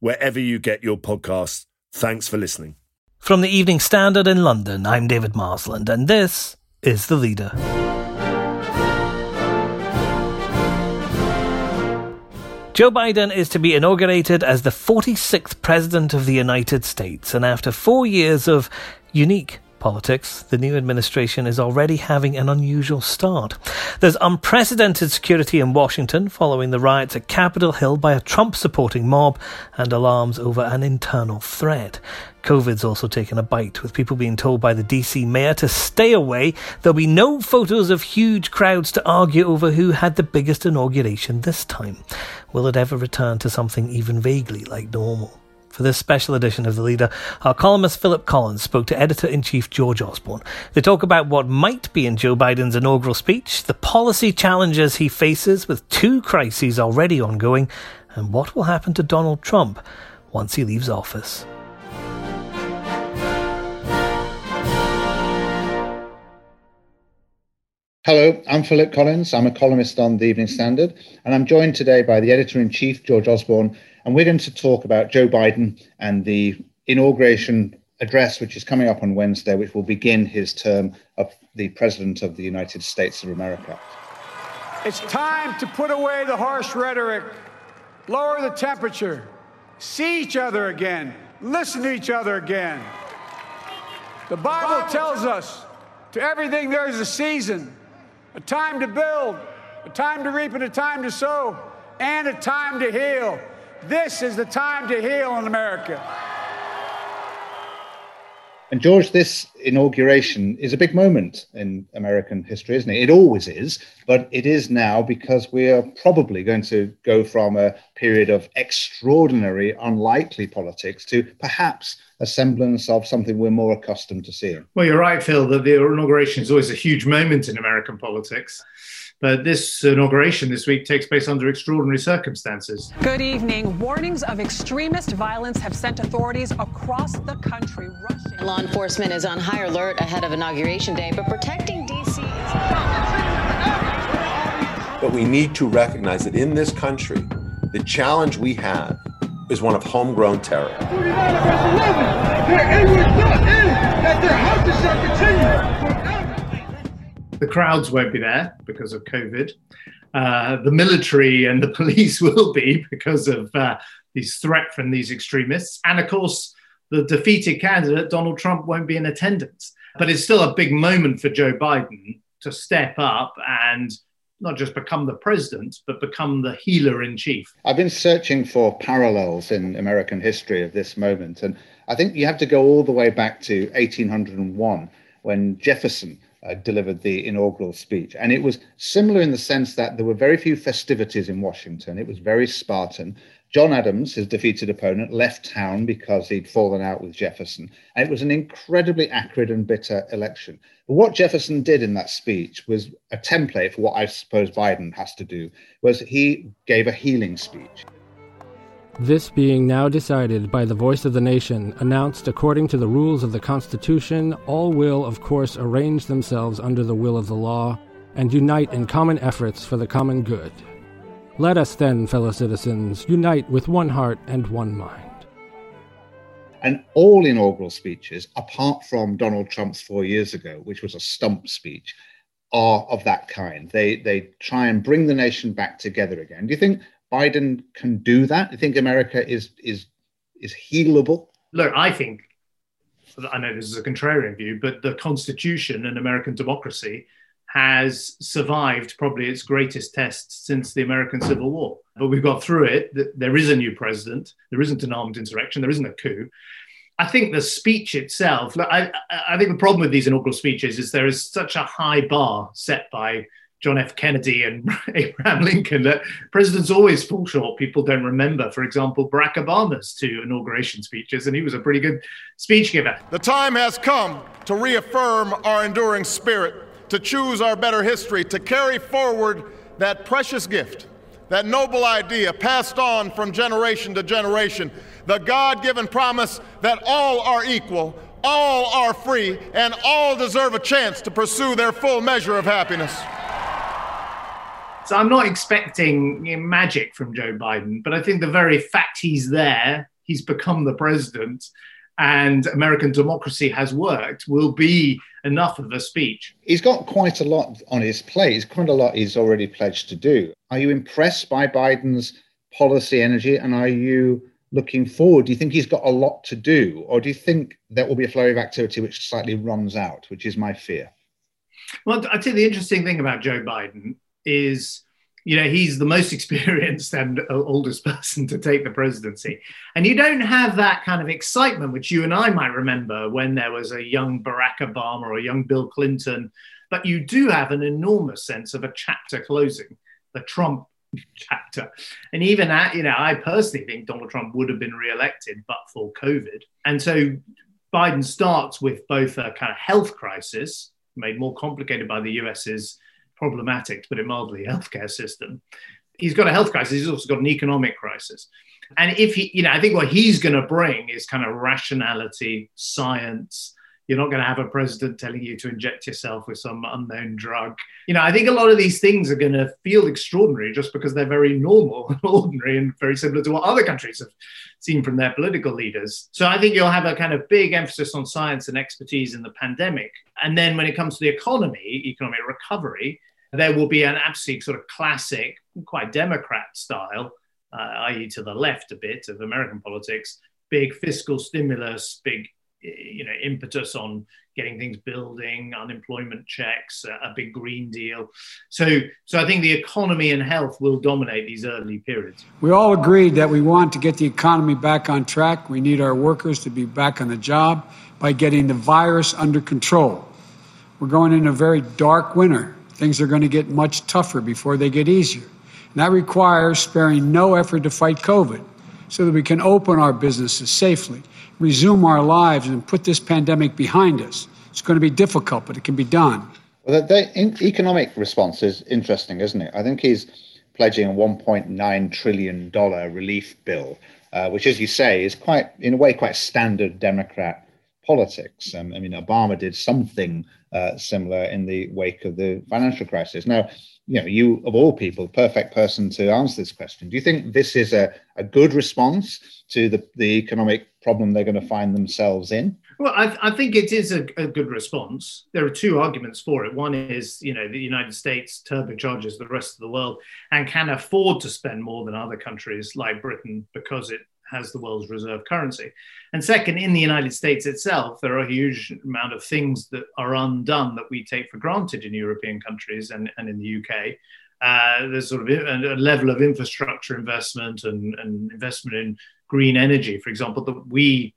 wherever you get your podcasts. Thanks for listening. From the Evening Standard in London, I'm David Marsland, and this is The Leader. Joe Biden is to be inaugurated as the 46th President of the United States, and after four years of unique politics, the new administration is already having an unusual start. There's unprecedented security in Washington following the riots at Capitol Hill by a Trump supporting mob and alarms over an internal threat. COVID's also taken a bite, with people being told by the DC mayor to stay away. There'll be no photos of huge crowds to argue over who had the biggest inauguration this time. Will it ever return to something even vaguely like normal? For this special edition of The Leader, our columnist Philip Collins spoke to editor in chief George Osborne. They talk about what might be in Joe Biden's inaugural speech, the policy challenges he faces with two crises already ongoing, and what will happen to Donald Trump once he leaves office. Hello, I'm Philip Collins. I'm a columnist on the Evening Standard, and I'm joined today by the editor in chief, George Osborne, and we're going to talk about Joe Biden and the inauguration address, which is coming up on Wednesday, which will begin his term of the President of the United States of America. It's time to put away the harsh rhetoric, lower the temperature, see each other again, listen to each other again. The Bible tells us to everything there is a season, a time to build, a time to reap, and a time to sow, and a time to heal. This is the time to heal in America. And George, this inauguration is a big moment in American history, isn't it? It always is, but it is now because we are probably going to go from a period of extraordinary, unlikely politics to perhaps a semblance of something we're more accustomed to seeing. Well, you're right, Phil, that the inauguration is always a huge moment in American politics. But this inauguration this week takes place under extraordinary circumstances. Good evening. Warnings of extremist violence have sent authorities across the country rushing. Law enforcement is on high alert ahead of Inauguration Day, but protecting D.C. is. But we need to recognize that in this country, the challenge we have is one of homegrown terror. 49 verse 11, their end was not in, that their houses shall continue the crowds won't be there because of COVID. Uh, the military and the police will be because of uh, these threat from these extremists. And of course, the defeated candidate, Donald Trump, won't be in attendance. But it's still a big moment for Joe Biden to step up and not just become the president, but become the healer in chief. I've been searching for parallels in American history of this moment. And I think you have to go all the way back to 1801 when Jefferson uh, delivered the inaugural speech. And it was similar in the sense that there were very few festivities in Washington. It was very Spartan. John Adams, his defeated opponent, left town because he'd fallen out with Jefferson. And it was an incredibly acrid and bitter election. But what Jefferson did in that speech was a template for what I suppose Biden has to do, was he gave a healing speech. This being now decided by the voice of the nation, announced according to the rules of the Constitution, all will, of course, arrange themselves under the will of the law and unite in common efforts for the common good. Let us then, fellow citizens, unite with one heart and one mind. And all inaugural speeches, apart from Donald Trump's four years ago, which was a stump speech, are of that kind. They they try and bring the nation back together again. Do you think Biden can do that? You think America is is is healable? Look, I think I know this is a contrarian view, but the Constitution and American democracy has survived probably its greatest test since the American Civil War. But we've got through it. There is a new president. There isn't an armed insurrection. There isn't a coup. I think the speech itself, I, I think the problem with these inaugural speeches is there is such a high bar set by John F. Kennedy and Abraham Lincoln that presidents always fall short. People don't remember, for example, Barack Obama's two inauguration speeches, and he was a pretty good speech giver. The time has come to reaffirm our enduring spirit, to choose our better history, to carry forward that precious gift, that noble idea passed on from generation to generation, the God given promise that all are equal. All are free and all deserve a chance to pursue their full measure of happiness. So I'm not expecting magic from Joe Biden, but I think the very fact he's there, he's become the president, and American democracy has worked will be enough of a speech. He's got quite a lot on his plate. He's quite a lot he's already pledged to do. Are you impressed by Biden's policy energy and are you looking forward? Do you think he's got a lot to do, or do you think there will be a flurry of activity which slightly runs out, which is my fear? Well, I'd say the interesting thing about Joe Biden is you know he's the most experienced and oldest person to take the presidency. And you don't have that kind of excitement which you and i might remember when there was a young barack obama or a young bill clinton but you do have an enormous sense of a chapter closing the trump chapter. And even at you know i personally think donald trump would have been re-elected but for covid. And so biden starts with both a kind of health crisis made more complicated by the us's problematic, to put it mildly, healthcare system. He's got a health crisis. He's also got an economic crisis. And if he, you know, I think what he's going to bring is kind of rationality, science. You're not going to have a president telling you to inject yourself with some unknown drug. You know, I think a lot of these things are going to feel extraordinary just because they're very normal and ordinary and very similar to what other countries have seen from their political leaders. So I think you'll have a kind of big emphasis on science and expertise in the pandemic. And then when it comes to the economy, economic recovery, there will be an absolute sort of classic, quite Democrat style, uh, i.e., to the left a bit of American politics, big fiscal stimulus, big you know impetus on getting things building unemployment checks a, big green deal. So so i think the economy and health will dominate these early periods. We all agreed that we want to get the economy back on track. We need our workers to be back on the job by getting the virus under control. We're going in a very dark winter things are going to get much tougher before they get easier. And that requires sparing no effort to fight COVID so that we can open our businesses safely, resume our lives, and put this pandemic behind us. It's going to be difficult, but it can be done. Well, the, economic response is interesting, isn't it? I think he's pledging a $1.9 trillion relief bill, uh, which, as you say, is quite, in a way, quite standard Democrat politics. Um, I mean, Obama did something uh, similar in the wake of the financial crisis. Now, you know, you of all people, perfect person to answer this question. Do you think this is a, a good response to the, the economic problem they're going to find themselves in? Well, I, I think it is a, a, good response. There are two arguments for it. One is, you know, the United States turbocharges the rest of the world and can afford to spend more than other countries like Britain because it has the world's reserve currency. And second, in the United States itself, there are a huge amount of things that are undone that we take for granted in European countries and, and in the UK. Uh, there's sort of a, a, level of infrastructure investment and, and investment in green energy, for example, that we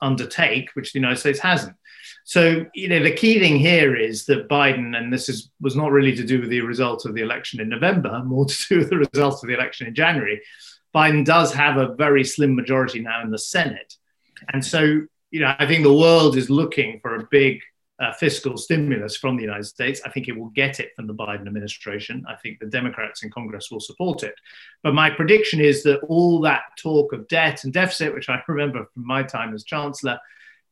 undertake, which the United States hasn't. So, you know, the key thing here is that Biden, and this is was not really to do with the result of the election in November, more to do with the results of the election in January, Biden does have a very slim majority now in the Senate. And so, you know, I think the world is looking for a big uh, fiscal stimulus from the United States. I think it will get it from the Biden administration. I think the Democrats in Congress will support it. But my prediction is that all that talk of debt and deficit, which I remember from my time as chancellor,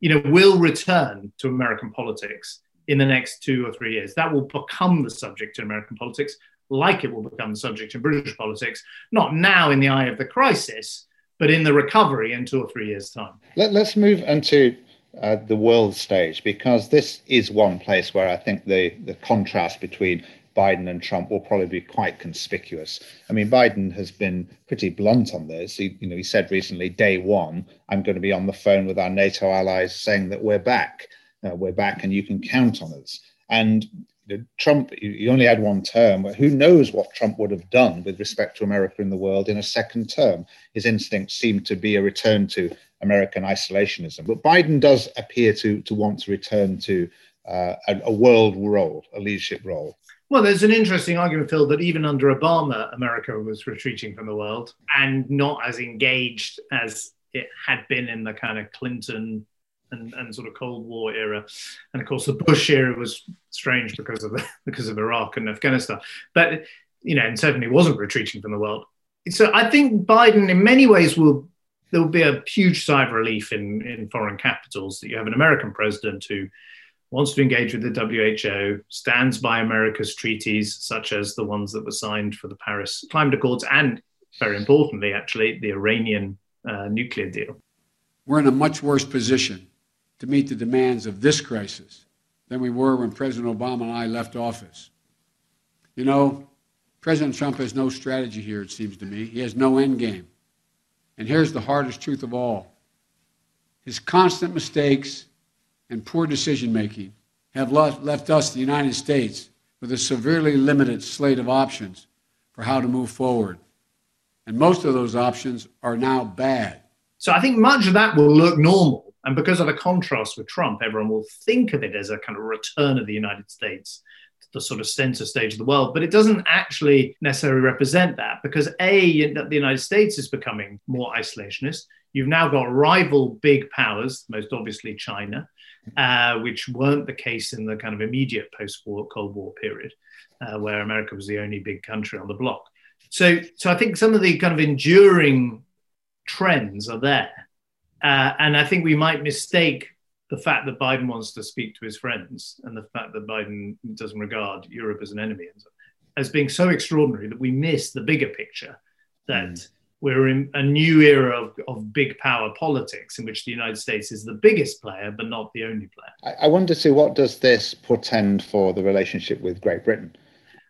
you know, will return to American politics in the next two or three years. That will become the subject in American politics like it will become the subject in British politics, not now in the eye of the crisis, but in the recovery in two or three years' time. Let, us move into uh, the world stage because this is one place where I think the, the contrast between Biden and Trump will probably be quite conspicuous. I mean, Biden has been pretty blunt on this. He, you know, he said recently, day one, I'm going to be on the phone with our NATO allies saying that we're back, uh, we're back, and you can count on us. And Trump, he only had one term, but who knows what Trump would have done with respect to America in the world in a second term? His instincts seem to be a return to American isolationism. But Biden does appear to, to want to return to uh, a, a world role, a leadership role. Well, there's an interesting argument, Phil, that even under Obama, America was retreating from the world and not as engaged as it had been in the kind of Clinton and, and sort of Cold War era. And of course, the Bush era was strange because of because of Iraq and Afghanistan. But you know, and certainly wasn't retreating from the world. So I think Biden, in many ways, will there will be a huge sigh of relief in in foreign capitals that you have an American president who wants to engage with the WHO, stands by America's treaties, such as the ones that were signed for the Paris Climate Accords, and very importantly, actually, the Iranian uh, nuclear deal. We're in a much worse position to meet the demands of this crisis than we were when President Obama and I left office. You know, President Trump has no strategy here, it seems to me. He has no end game. And here's the hardest truth of all his constant mistakes and poor decision making have left us, the United States, with a severely limited slate of options for how to move forward. And most of those options are now bad. So I think much of that will look normal. And because of the contrast with Trump, everyone will think of it as a kind of return of the United States to the sort of center stage of the world. But it doesn't actually necessarily represent that because A, the United States is becoming more isolationist. You've now got rival big powers, most obviously China, uh, which weren't the case in the kind of immediate post-war Cold War period, uh, where America was the only big country on the block. So, so I think some of the kind of enduring trends are there, uh, and I think we might mistake the fact that Biden wants to speak to his friends and the fact that Biden doesn't regard Europe as an enemy as being so extraordinary that we miss the bigger picture that. Mm we're in a new era of, of big power politics in which the United States is the biggest player, but not the only player. I, I wonder, too, what does this portend for the relationship with Great Britain?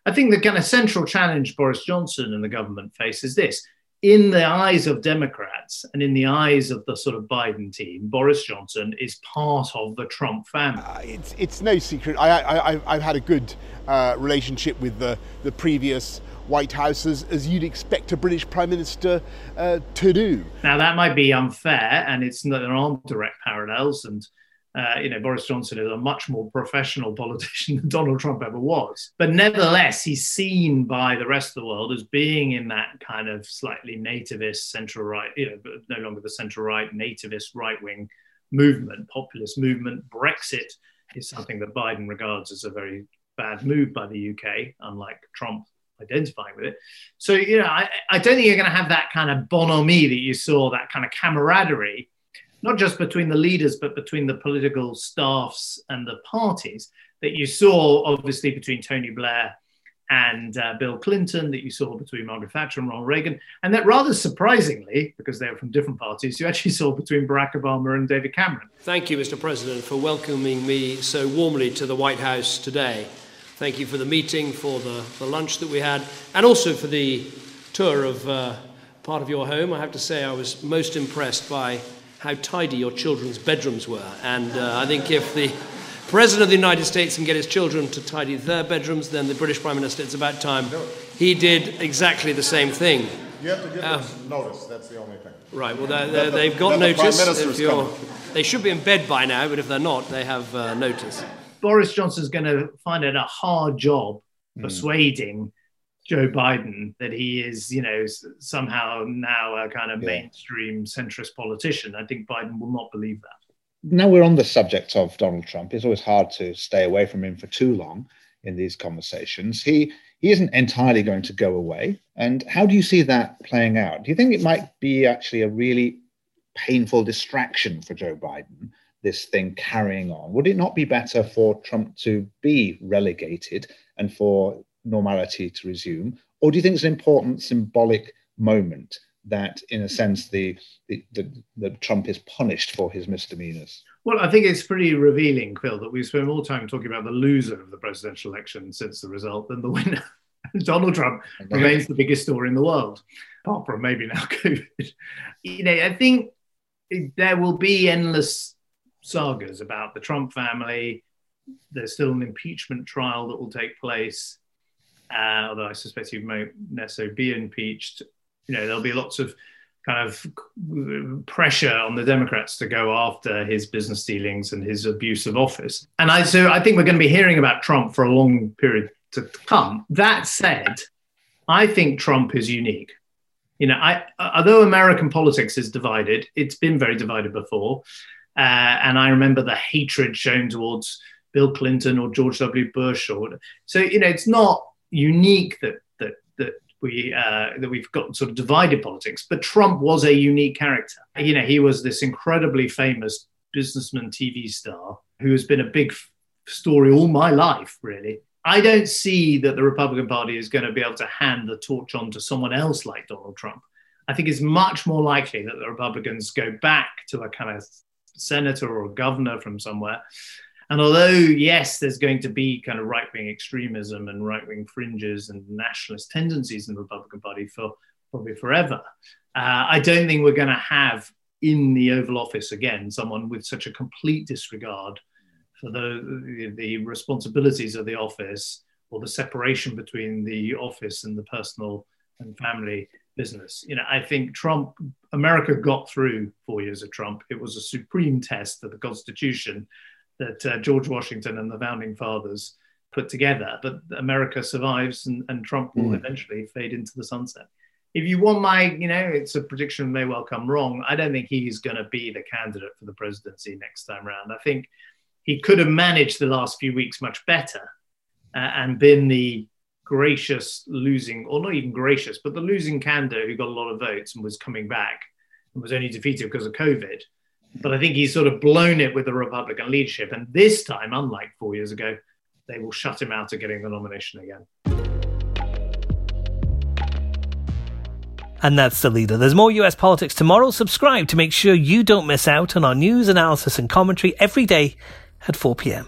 I think the kind of central challenge Boris Johnson and the government face is this. In the eyes of Democrats and in the eyes of the sort of Biden team, Boris Johnson is part of the Trump family. Uh, it's, it's no secret. I, I, I've had a good uh, relationship with the, the previous White House as, as you'd expect a British Prime Minister uh, to do. Now, that might be unfair, and it's not, there aren't direct parallels. And, uh, you know, Boris Johnson is a much more professional politician than Donald Trump ever was. But nevertheless, he's seen by the rest of the world as being in that kind of slightly nativist, central right, you know, no longer the central right, nativist right wing movement, populist movement. Brexit is something that Biden regards as a very bad move by the UK, unlike Trump identifying with it. So, you know, I, I don't think you're going to have that kind of bonhomie that you saw, that kind of camaraderie, not just between the leaders, but between the political staffs and the parties that you saw, obviously, between Tony Blair and uh, Bill Clinton, that you saw between Margaret Thatcher and Ronald Reagan, and that rather surprisingly, because they were from different parties, you actually saw between Barack Obama and David Cameron. Thank you, Mr. President, for welcoming me so warmly to the White House today. Thank you for the meeting, for the, the lunch that we had, and also for the tour of uh, part of your home. I have to say, I was most impressed by how tidy your children's bedrooms were. And uh, I think if the President of the United States can get his children to tidy their bedrooms, then the British Prime Minister, it's about time he did exactly the same thing. You have to give uh, notice, that's the only thing. Right, well, they're, they have got notice. The they should be in bed by now, but if they're not, they have uh, notice. Boris Johnson's going to find it a hard job mm. Joe Biden that he is, you know, somehow now a kind of yeah. mainstream centrist politician. I think Biden will not believe that. Now we're on the subject of Donald Trump. It's always hard to stay away from him for too long in these conversations. He he isn't entirely going to go away. And how do you see that playing out? Do you think it might be actually a really painful distraction for Joe Biden this thing carrying on? Would it not be better for Trump to be relegated and for normality to resume? Or do you think it's an important symbolic moment that, in a sense, the, the, the, the Trump is punished for his misdemeanors? Well, I think it's pretty revealing, Phil, that we spent more time talking about the loser of the presidential election since the result than the winner. Donald Trump remains the biggest story in the world, apart from maybe now COVID. You know, I think there will be endless sagas about the Trump family. There's still an impeachment trial that will take place, uh, although I suspect he won't necessarily be impeached. You know, there'll be lots of kind of pressure on the Democrats to go after his business dealings and his abuse of office. And I so I think we're going to be hearing about Trump for a long period to come. That said, I think Trump is unique. You know, I, although American politics is divided, it's been very divided before. Uh, and I remember the hatred shown towards Bill Clinton or George W. Bush, or so you know, it's not unique that that that we uh, that we've got sort of divided politics. But Trump was a unique character. You know, he was this incredibly famous businessman, TV star who has been a big story all my life, really. I don't see that the Republican Party is going to be able to hand the torch on to someone else like Donald Trump. I think it's much more likely that the Republicans go back to a kind of senator or governor from somewhere. And although, yes, there's going to be kind of right wing extremism and right wing fringes and nationalist tendencies in the Republican Party for probably forever, uh, I don't think we're going to have in the Oval Office again someone with such a complete disregard for the, the responsibilities of the office or the separation between the office and the personal and family business. You know, I think Trump, America got through four years of Trump. It was a supreme test of the Constitution that uh, George Washington and the founding fathers put together. But America survives, and, and Trump will mm. eventually fade into the sunset. If you want my, you know, it's a prediction may well come wrong. I don't think he's going to be the candidate for the presidency next time around. I think he could have managed the last few weeks much better uh, and been the gracious losing, or not even gracious, but the losing candidate who got a lot of votes and was coming back and was only defeated because of COVID. But I think he's sort of blown it with the Republican leadership. And this time, unlike four years ago, they will shut him out of getting the nomination again. And that's the leader. There's more US politics tomorrow. Subscribe to make sure you don't miss out on our news, analysis, and commentary every day at 4 pm.